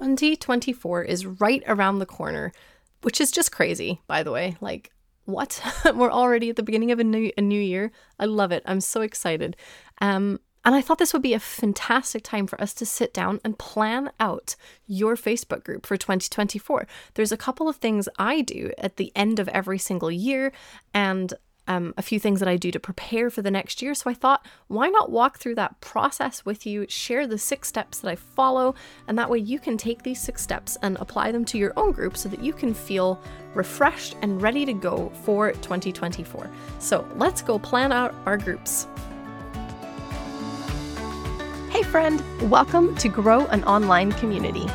2024 is right around the corner, which is just crazy, by the way. Like, what? We're already at the beginning of a new a new year. I love it. I'm so excited. Um, and I thought this would be a fantastic time for us to sit down and plan out your Facebook group for 2024. There's a couple of things I do at the end of every single year, and um, a few things that I do to prepare for the next year. So I thought, why not walk through that process with you, share the six steps that I follow, and that way you can take these six steps and apply them to your own group so that you can feel refreshed and ready to go for 2024. So let's go plan out our groups. Hey, friend, welcome to Grow an Online Community.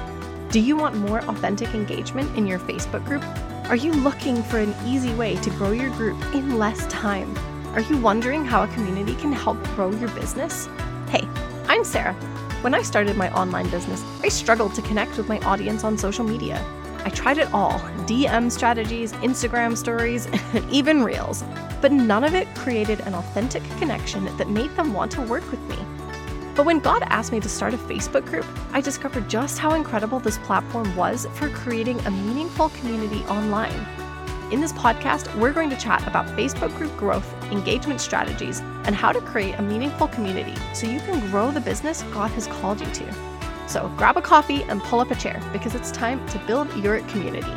Do you want more authentic engagement in your Facebook group? Are you looking for an easy way to grow your group in less time? Are you wondering how a community can help grow your business? Hey, I'm Sarah. When I started my online business, I struggled to connect with my audience on social media. I tried it all DM strategies, Instagram stories, and even Reels, but none of it created an authentic connection that made them want to work with me. But when God asked me to start a Facebook group, I discovered just how incredible this platform was for creating a meaningful community online. In this podcast, we're going to chat about Facebook group growth, engagement strategies, and how to create a meaningful community so you can grow the business God has called you to. So grab a coffee and pull up a chair because it's time to build your community.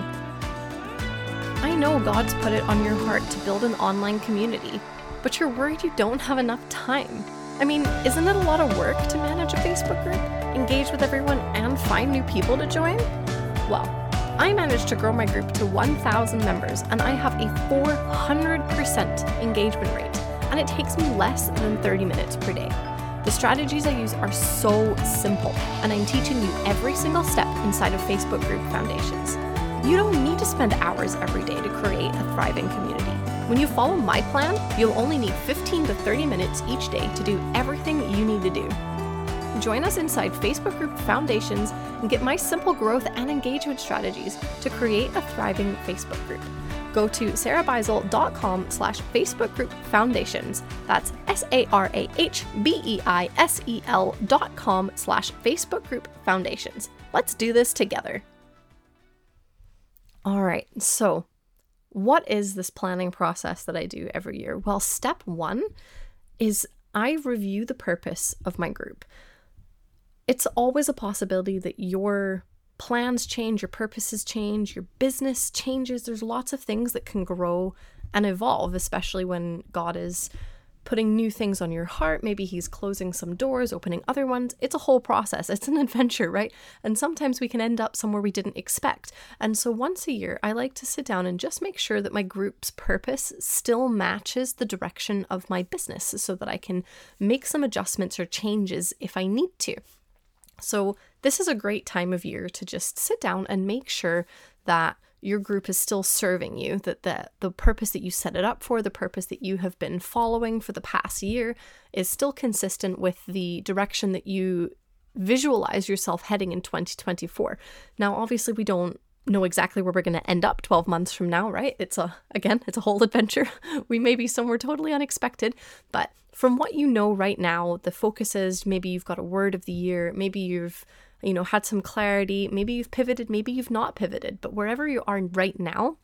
I know God's put it on your heart to build an online community, but you're worried you don't have enough time. I mean, isn't it a lot of work to manage a Facebook group, engage with everyone, and find new people to join? Well, I managed to grow my group to 1,000 members, and I have a 400% engagement rate, and it takes me less than 30 minutes per day. The strategies I use are so simple, and I'm teaching you every single step inside of Facebook Group Foundations. You don't need to spend hours every day to create a thriving community. When you follow my plan, you'll only need 15 to 30 minutes each day to do everything you need to do. Join us inside Facebook Group Foundations and get my simple growth and engagement strategies to create a thriving Facebook group. Go to sarahbeisel.com slash Facebook Group Foundations. That's S-A-R-A-H-B-E-I-S-E-L dot com slash Facebook Group Foundations. Let's do this together. All right, so what is this planning process that I do every year? Well, step one is I review the purpose of my group. It's always a possibility that your plans change, your purposes change, your business changes. There's lots of things that can grow and evolve, especially when God is putting new things on your heart. Maybe he's closing some doors, opening other ones. It's a whole process. It's an adventure, right? And sometimes we can end up somewhere we didn't expect. And so once a year, I like to sit down and just make sure that my group's purpose still matches the direction of my business so that I can make some adjustments or changes if I need to. So, this is a great time of year to just sit down and make sure that your group is still serving you, that the, the purpose that you set it up for, the purpose that you have been following for the past year, is still consistent with the direction that you visualize yourself heading in 2024. Now, obviously, we don't know exactly where we're going to end up 12 months from now, right? It's a, again, it's a whole adventure. we may be somewhere totally unexpected, but from what you know right now, the focus is maybe you've got a word of the year, maybe you've you know, had some clarity. Maybe you've pivoted, maybe you've not pivoted, but wherever you are right now,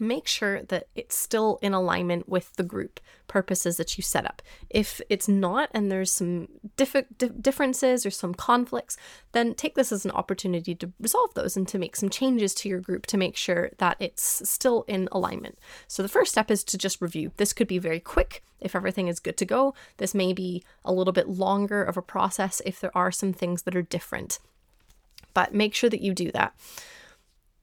make sure that it's still in alignment with the group purposes that you set up. If it's not and there's some diff- differences or some conflicts, then take this as an opportunity to resolve those and to make some changes to your group to make sure that it's still in alignment. So the first step is to just review. This could be very quick if everything is good to go. This may be a little bit longer of a process if there are some things that are different. But make sure that you do that.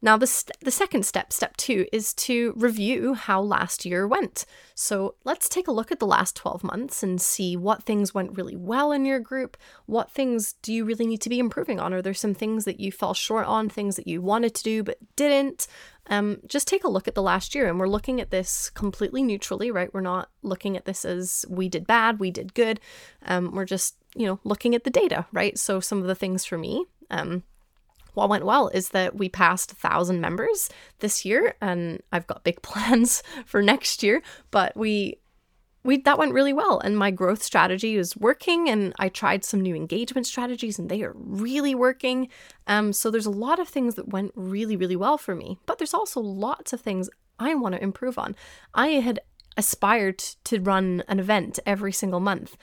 Now, the, st- the second step, step two, is to review how last year went. So let's take a look at the last 12 months and see what things went really well in your group. What things do you really need to be improving on? Are there some things that you fell short on, things that you wanted to do but didn't? Um, just take a look at the last year. And we're looking at this completely neutrally, right? We're not looking at this as we did bad, we did good. Um, we're just, you know, looking at the data, right? So some of the things for me, um, what went well is that we passed a thousand members this year, and I've got big plans for next year. But we we that went really well and my growth strategy is working and I tried some new engagement strategies and they are really working. Um so there's a lot of things that went really really well for me, but there's also lots of things I want to improve on. I had aspired to run an event every single month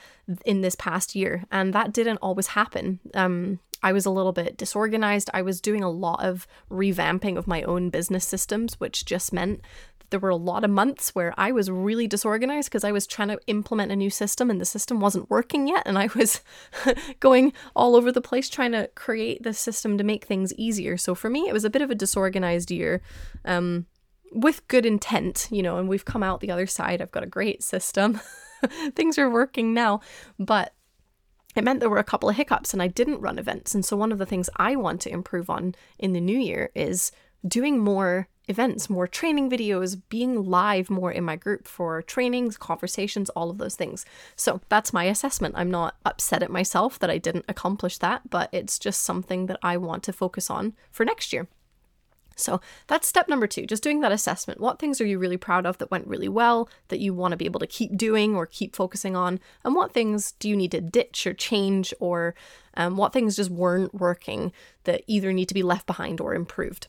in this past year and that didn't always happen. Um I was a little bit disorganized. I was doing a lot of revamping of my own business systems, which just meant that there were a lot of months where I was really disorganized because I was trying to implement a new system and the system wasn't working yet. And I was going all over the place trying to create the system to make things easier. So for me, it was a bit of a disorganized year. Um, with good intent, you know, and we've come out the other side. I've got a great system. things are working now, but it meant there were a couple of hiccups and I didn't run events. And so one of the things I want to improve on in the new year is doing more events, more training videos, being live more in my group for trainings, conversations, all of those things. So that's my assessment. I'm not upset at myself that I didn't accomplish that, but it's just something that I want to focus on for next year. So that's step number two, just doing that assessment. What things are you really proud of that went really well, that you want to be able to keep doing or keep focusing on? And what things do you need to ditch or change, or um, what things just weren't working that either need to be left behind or improved?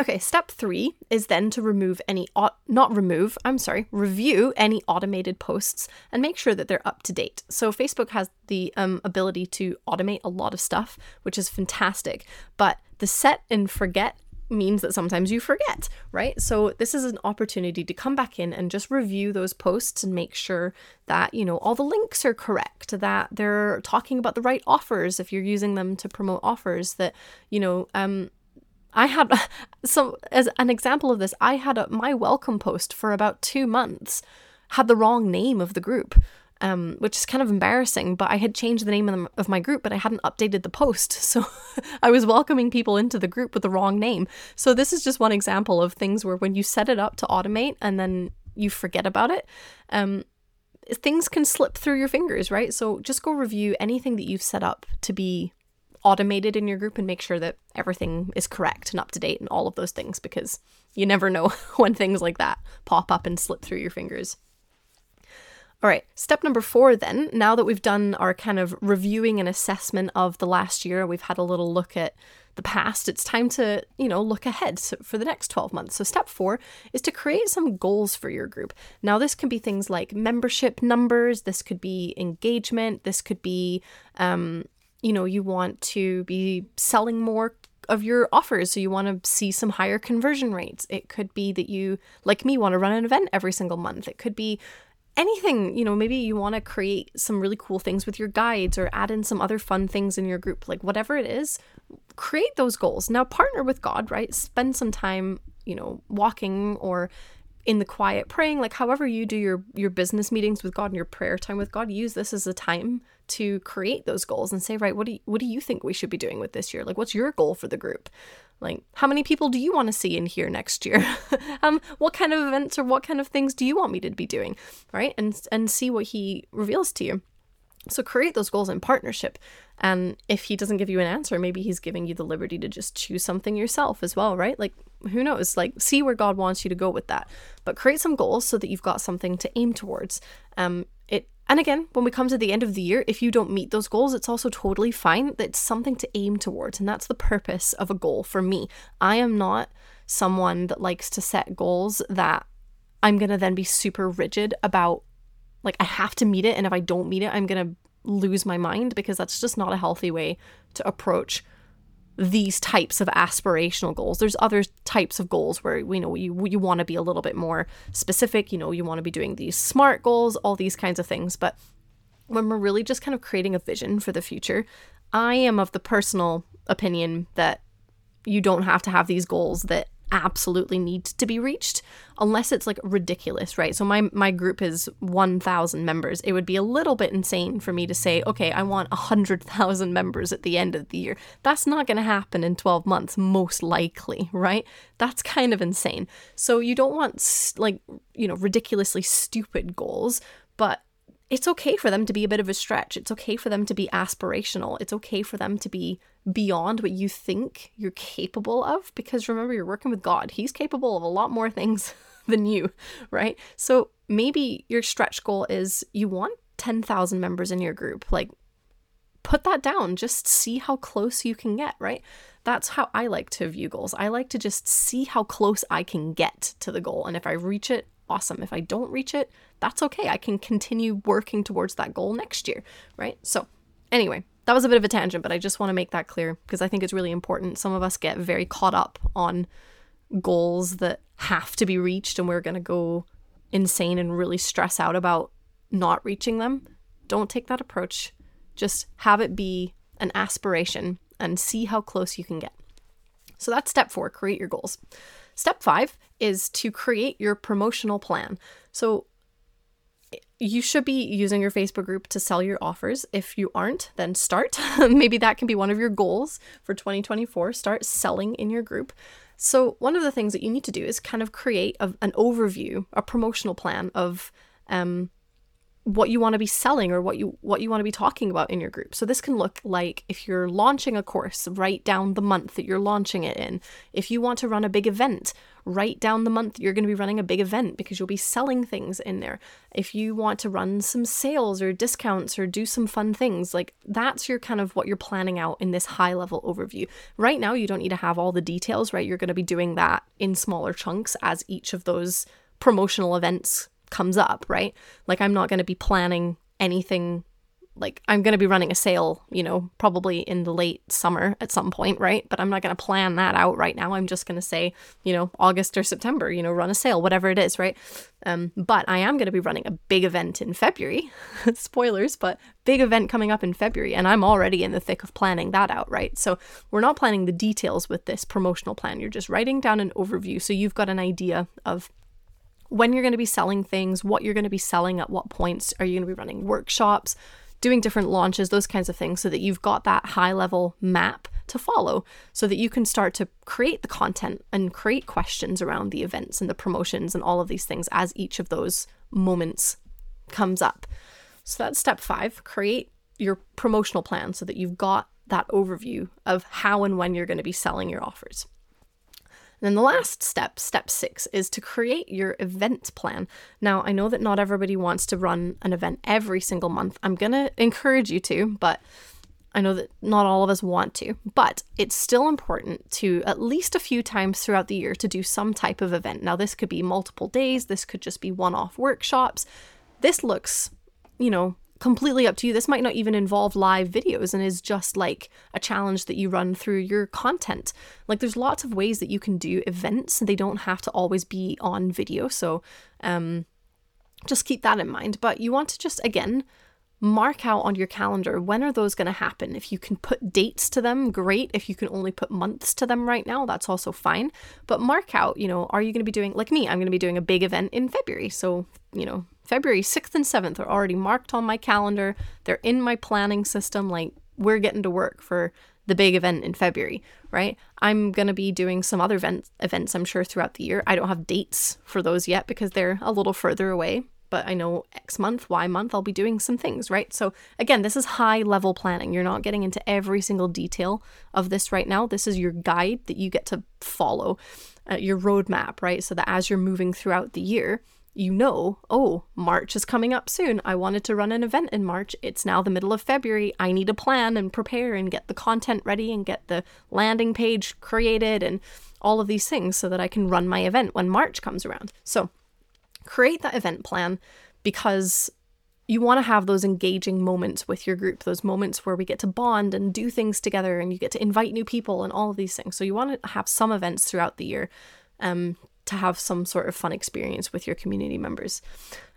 Okay, step three is then to remove any, not remove, I'm sorry, review any automated posts and make sure that they're up to date. So, Facebook has the um, ability to automate a lot of stuff, which is fantastic. But the set and forget means that sometimes you forget, right? So this is an opportunity to come back in and just review those posts and make sure that, you know, all the links are correct, that they're talking about the right offers if you're using them to promote offers that, you know, um I had so as an example of this, I had a, my welcome post for about two months had the wrong name of the group, um, which is kind of embarrassing. But I had changed the name of, of my group, but I hadn't updated the post, so I was welcoming people into the group with the wrong name. So this is just one example of things where when you set it up to automate and then you forget about it, um, things can slip through your fingers, right? So just go review anything that you've set up to be automated in your group and make sure that everything is correct and up to date and all of those things because you never know when things like that pop up and slip through your fingers. All right, step number four then, now that we've done our kind of reviewing and assessment of the last year, we've had a little look at the past, it's time to, you know, look ahead for the next 12 months. So, step four is to create some goals for your group. Now, this can be things like membership numbers, this could be engagement, this could be um, you know, you want to be selling more of your offers. So you want to see some higher conversion rates. It could be that you, like me, want to run an event every single month. It could be anything, you know, maybe you want to create some really cool things with your guides or add in some other fun things in your group. Like whatever it is, create those goals. Now partner with God, right? Spend some time, you know, walking or in the quiet praying like however you do your your business meetings with God and your prayer time with God use this as a time to create those goals and say right what do you, what do you think we should be doing with this year? Like what's your goal for the group? Like how many people do you want to see in here next year? Um what kind of events or what kind of things do you want me to be doing? Right? And and see what he reveals to you so create those goals in partnership. And if he doesn't give you an answer, maybe he's giving you the liberty to just choose something yourself as well, right? Like who knows? Like see where God wants you to go with that. But create some goals so that you've got something to aim towards. Um it and again, when we come to the end of the year, if you don't meet those goals, it's also totally fine. That's something to aim towards. And that's the purpose of a goal for me. I am not someone that likes to set goals that I'm to then be super rigid about like I have to meet it and if I don't meet it I'm going to lose my mind because that's just not a healthy way to approach these types of aspirational goals. There's other types of goals where you know you you want to be a little bit more specific, you know, you want to be doing these smart goals, all these kinds of things, but when we're really just kind of creating a vision for the future, I am of the personal opinion that you don't have to have these goals that absolutely need to be reached unless it's like ridiculous right? So my my group is 1000 members. It would be a little bit insane for me to say okay i want 100000 members at the end of the year. That's not going to happen in 12 months most likely right? That's kind of insane. So you don't want like you know ridiculously stupid goals but it's okay for them to be a bit of a stretch. It's okay for them to be aspirational. It's okay for them to be beyond what you think you're capable of because remember, you're working with God. He's capable of a lot more things than you, right? So maybe your stretch goal is you want 10,000 members in your group. Like, put that down. Just see how close you can get, right? That's how I like to view goals. I like to just see how close I can get to the goal. And if I reach it, awesome. If I don't reach it, that's okay. I can continue working towards that goal next year, right? So, anyway, that was a bit of a tangent, but I just want to make that clear because I think it's really important. Some of us get very caught up on goals that have to be reached and we're going to go insane and really stress out about not reaching them. Don't take that approach. Just have it be an aspiration and see how close you can get. So that's step four create your goals. Step five is to create your promotional plan. So you should be using your Facebook group to sell your offers. If you aren't, then start. Maybe that can be one of your goals for 2024. Start selling in your group. So, one of the things that you need to do is kind of create a, an overview, a promotional plan of um, what you want to be selling or what you what you want to be talking about in your group. So this can look like if you're launching a course, write down the month that you're launching it in. If you want to run a big event, write down the month you're going to be running a big event because you'll be selling things in there. If you want to run some sales or discounts or do some fun things, like that's your kind of what you're planning out in this high level overview. Right now you don't need to have all the details, right? You're going to be doing that in smaller chunks as each of those promotional events comes up, right? Like I'm not going to be planning anything like I'm going to be running a sale, you know, probably in the late summer at some point, right? But I'm not going to plan that out right now. I'm just going to say, you know, August or September, you know, run a sale, whatever it is, right? Um, but I am going to be running a big event in February. Spoilers, but big event coming up in February, and I'm already in the thick of planning that out, right? So we're not planning the details with this promotional plan. You're just writing down an overview so you've got an idea of when you're going to be selling things, what you're going to be selling at what points. Are you going to be running workshops, doing different launches, those kinds of things, so that you've got that high level map to follow so that you can start to create the content and create questions around the events and the promotions and all of these things as each of those moments comes up. So that's step five create your promotional plan so that you've got that overview of how and when you're going to be selling your offers. And then the last step, step six, is to create your event plan. Now, I know that not everybody wants to run an event every single month. I'm going to encourage you to, but I know that not all of us want to, but it's still important to at least a few times throughout the year to do some type of event. Now, this could be multiple days, this could just be one off workshops. This looks, you know, completely up to you. This might not even involve live videos and is just like a challenge that you run through your content. Like there's lots of ways that you can do events. They don't have to always be on video. So um just keep that in mind. But you want to just again mark out on your calendar when are those going to happen if you can put dates to them great if you can only put months to them right now that's also fine but mark out you know are you going to be doing like me i'm going to be doing a big event in february so you know february 6th and 7th are already marked on my calendar they're in my planning system like we're getting to work for the big event in February, right? I'm going to be doing some other events events I'm sure throughout the year. I don't have dates for those yet because they're a little further away, but I know X month, Y month, I'll be doing some things, right? So, again, this is high level planning. You're not getting into every single detail of this right now. This is your guide that you get to follow, uh, your roadmap, right? So that as you're moving throughout the year, you know, oh, March is coming up soon. I wanted to run an event in March. It's now the middle of February. I need to plan and prepare and get the content ready and get the landing page created and all of these things so that I can run my event when March comes around. So, create that event plan because you want to have those engaging moments with your group, those moments where we get to bond and do things together and you get to invite new people and all of these things. So you want to have some events throughout the year um, to have some sort of fun experience with your community members.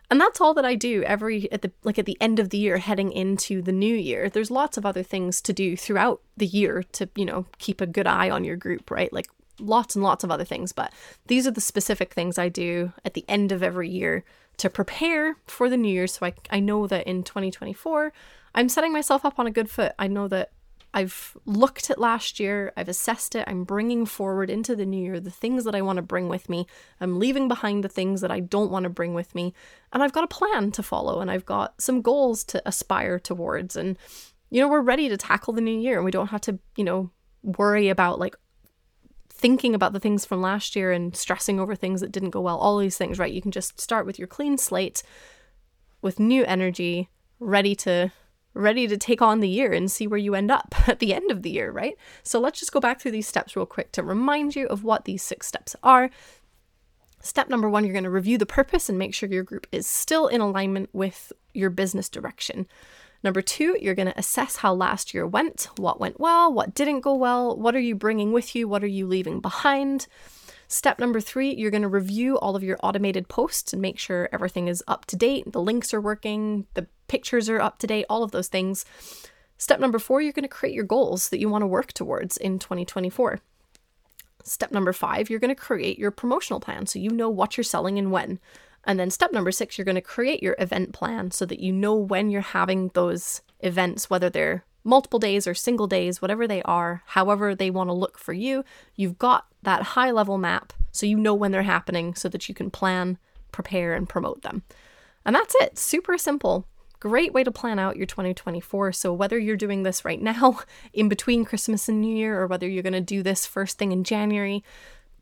And that's all that I do every at the like at the end of the year heading into the new year. There's lots of other things to do throughout the year to, you know, keep a good eye on your group, right? Like lots and lots of other things, but these are the specific things I do at the end of every year to prepare for the new year. So I, I know that in 2024, I'm setting myself up on a good foot. I know that I've looked at last year, I've assessed it, I'm bringing forward into the new year the things that I want to bring with me. I'm leaving behind the things that I don't want to bring with me. And I've got a plan to follow and I've got some goals to aspire towards. And, you know, we're ready to tackle the new year and we don't have to, you know, worry about like thinking about the things from last year and stressing over things that didn't go well, all these things, right? You can just start with your clean slate with new energy, ready to ready to take on the year and see where you end up at the end of the year, right? So let's just go back through these steps real quick to remind you of what these six steps are. Step number one, you're going to review the purpose and make sure your group is still in alignment with your business direction. Number two, you're going to assess how last year went, what went well, what didn't go well, what are you bringing with you, what are you leaving behind. Step number three, you're going to review all of your automated posts and make sure everything is up to date, the links are working, the pictures are up to date, all of those things. Step number four, you're going to create your goals that you want to work towards in 2024. Step number five, you're going to create your promotional plan so you know what you're selling and when. And then step number six, you're going to create your event plan so that you know when you're having those events, whether they're multiple days or single days, whatever they are, however they want to look for you. You've got that high level map so you know when they're happening so that you can plan, prepare, and promote them. And that's it. Super simple. Great way to plan out your 2024. So, whether you're doing this right now, in between Christmas and New Year, or whether you're going to do this first thing in January,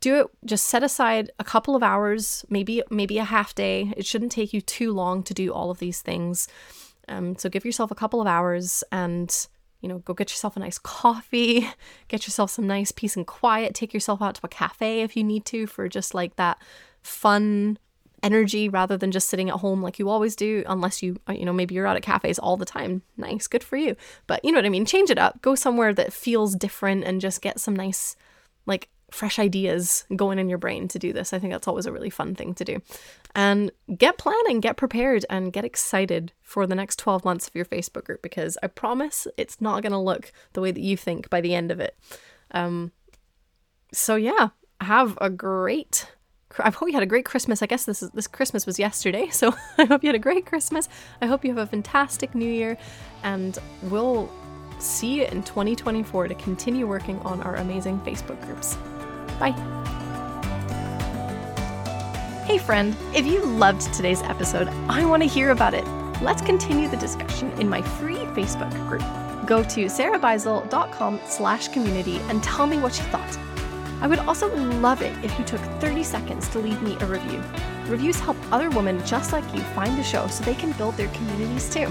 do it just set aside a couple of hours maybe maybe a half day. It shouldn't take you too long to do all of these things. Um, so give yourself a couple of hours and you know go get yourself a nice coffee get yourself some nice peace and quiet. Take yourself out to a cafe if you need to for just like that fun energy rather than just sitting at home like you always do unless you uh, you know maybe you're out at cafes all the time nice good for you but you know what i mean change it up go somewhere that feels different and just get some nice like fresh ideas going in your brain to do this. I think that's always a really fun thing to do. And get planning, get prepared, and get excited for the next 12 months of your Facebook group because I promise it's not going to look the way that you think by the end of it. Um, so, yeah, have a great I hope you had a great Christmas. I guess this is this Christmas was yesterday, so I hope you had a great Christmas. I hope you have a fantastic New Year, and we'll see you in 2024 to continue working on our amazing Facebook groups. Bye. Hey, friend, if you loved today's episode, I want to hear about it. Let's continue the discussion in my free Facebook group. Go to sarahbeisel.com slash community and tell me what you thought. I would also love it if you took 30 seconds to leave me a review. Reviews help other women just like you find the show so they can build their communities too.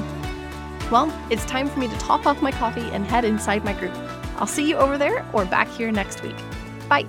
Well, it's time for me to top off my coffee and head inside my group. I'll see you over there or back here next week. Bye.